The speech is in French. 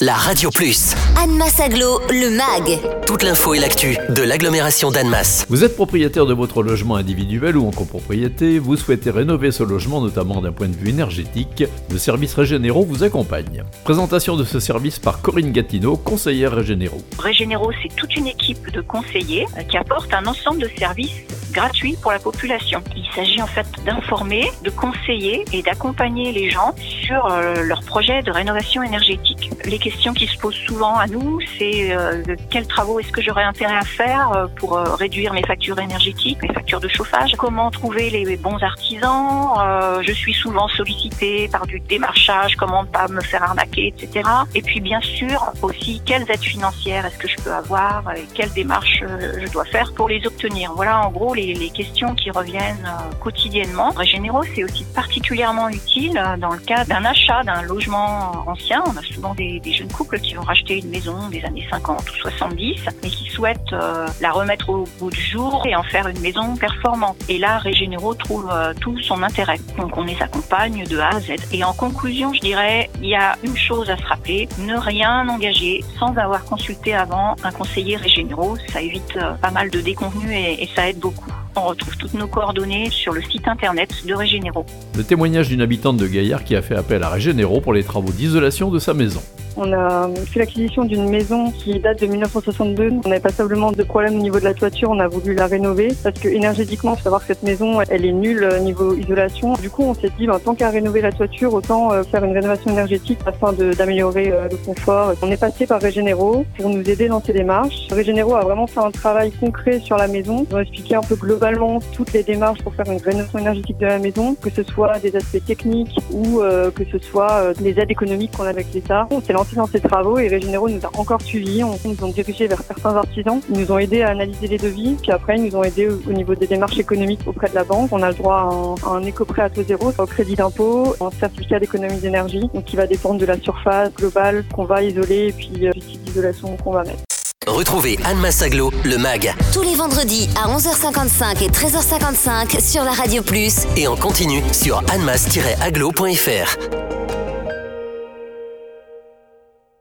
la Radio Plus. Annemasse Aglo, le MAG. Toute l'info et l'actu de l'agglomération d'Annemasse. Vous êtes propriétaire de votre logement individuel ou en copropriété, vous souhaitez rénover ce logement notamment d'un point de vue énergétique, le service Régénéraux vous accompagne. Présentation de ce service par Corinne Gatineau, conseillère Régénéraux. Régénéraux, c'est toute une équipe de conseillers euh, qui apportent un ensemble de services gratuits pour la population. Il s'agit en fait d'informer, de conseiller et d'accompagner les gens sur euh, leurs projets de rénovation énergétique. Les questions qui se posent souvent à nous, c'est euh, quels travaux est-ce que j'aurais intérêt à faire euh, pour euh, réduire mes factures énergétiques, mes factures de chauffage, comment trouver les bons artisans? Euh, je suis souvent sollicitée par du démarchage, comment pas me faire arnaquer, etc. Et puis bien sûr aussi quelles aides financières est-ce que je peux avoir et quelles démarches euh, je dois faire pour les obtenir? Voilà en gros les, les questions qui reviennent euh, quotidiennement. Régénéraux, c'est aussi particulièrement utile dans le cas d'un achat d'un logement ancien. On a souvent des, des jeunes couples qui ont racheté une maison des années 50 ou 70 et qui souhaitent euh, la remettre au bout du jour et en faire une maison performante. Et là, Régénéraux trouve euh, tout son intérêt. Donc on les accompagne de A à Z. Et en conclusion, je dirais, il y a une chose à se rappeler, ne rien engager sans avoir consulté avant un conseiller Régénéraux. Ça évite euh, pas mal de déconvenus et, et ça aide beaucoup. On retrouve toutes nos coordonnées sur le site internet de Régénéraux. Le témoignage d'une habitante de Gaillard qui a fait appel à Régénéraux pour les travaux d'isolation de sa maison. On a fait l'acquisition d'une maison qui date de 1962. On avait passablement de problèmes au niveau de la toiture. On a voulu la rénover parce que énergétiquement, faut savoir que cette maison, elle est nulle au niveau isolation. Du coup, on s'est dit, ben, tant qu'à rénover la toiture, autant euh, faire une rénovation énergétique afin d'améliorer euh, le confort. On est passé par Régénéraux pour nous aider dans ces démarches. Régénéraux a vraiment fait un travail concret sur la maison. Ils ont expliqué un peu globalement toutes les démarches pour faire une rénovation énergétique de la maison, que ce soit des aspects techniques ou euh, que ce soit euh, les aides économiques qu'on a avec l'État. Dans ces travaux et Régénéraux nous a encore suivis. On ils nous ont dirigés vers certains artisans. Ils nous ont aidés à analyser les devis. Puis après, ils nous ont aidés au au niveau des démarches économiques auprès de la banque. On a le droit à un, éco-prêt à taux zéro, au crédit d'impôt, un certificat d'économie d'énergie, donc qui va dépendre de la surface globale qu'on va isoler et puis euh, du type d'isolation qu'on va mettre. Retrouvez Annemasse Aglo, le MAG. Tous les vendredis à 11h55 et 13h55 sur la Radio Plus. Et en continu sur annemasse-aglo.fr.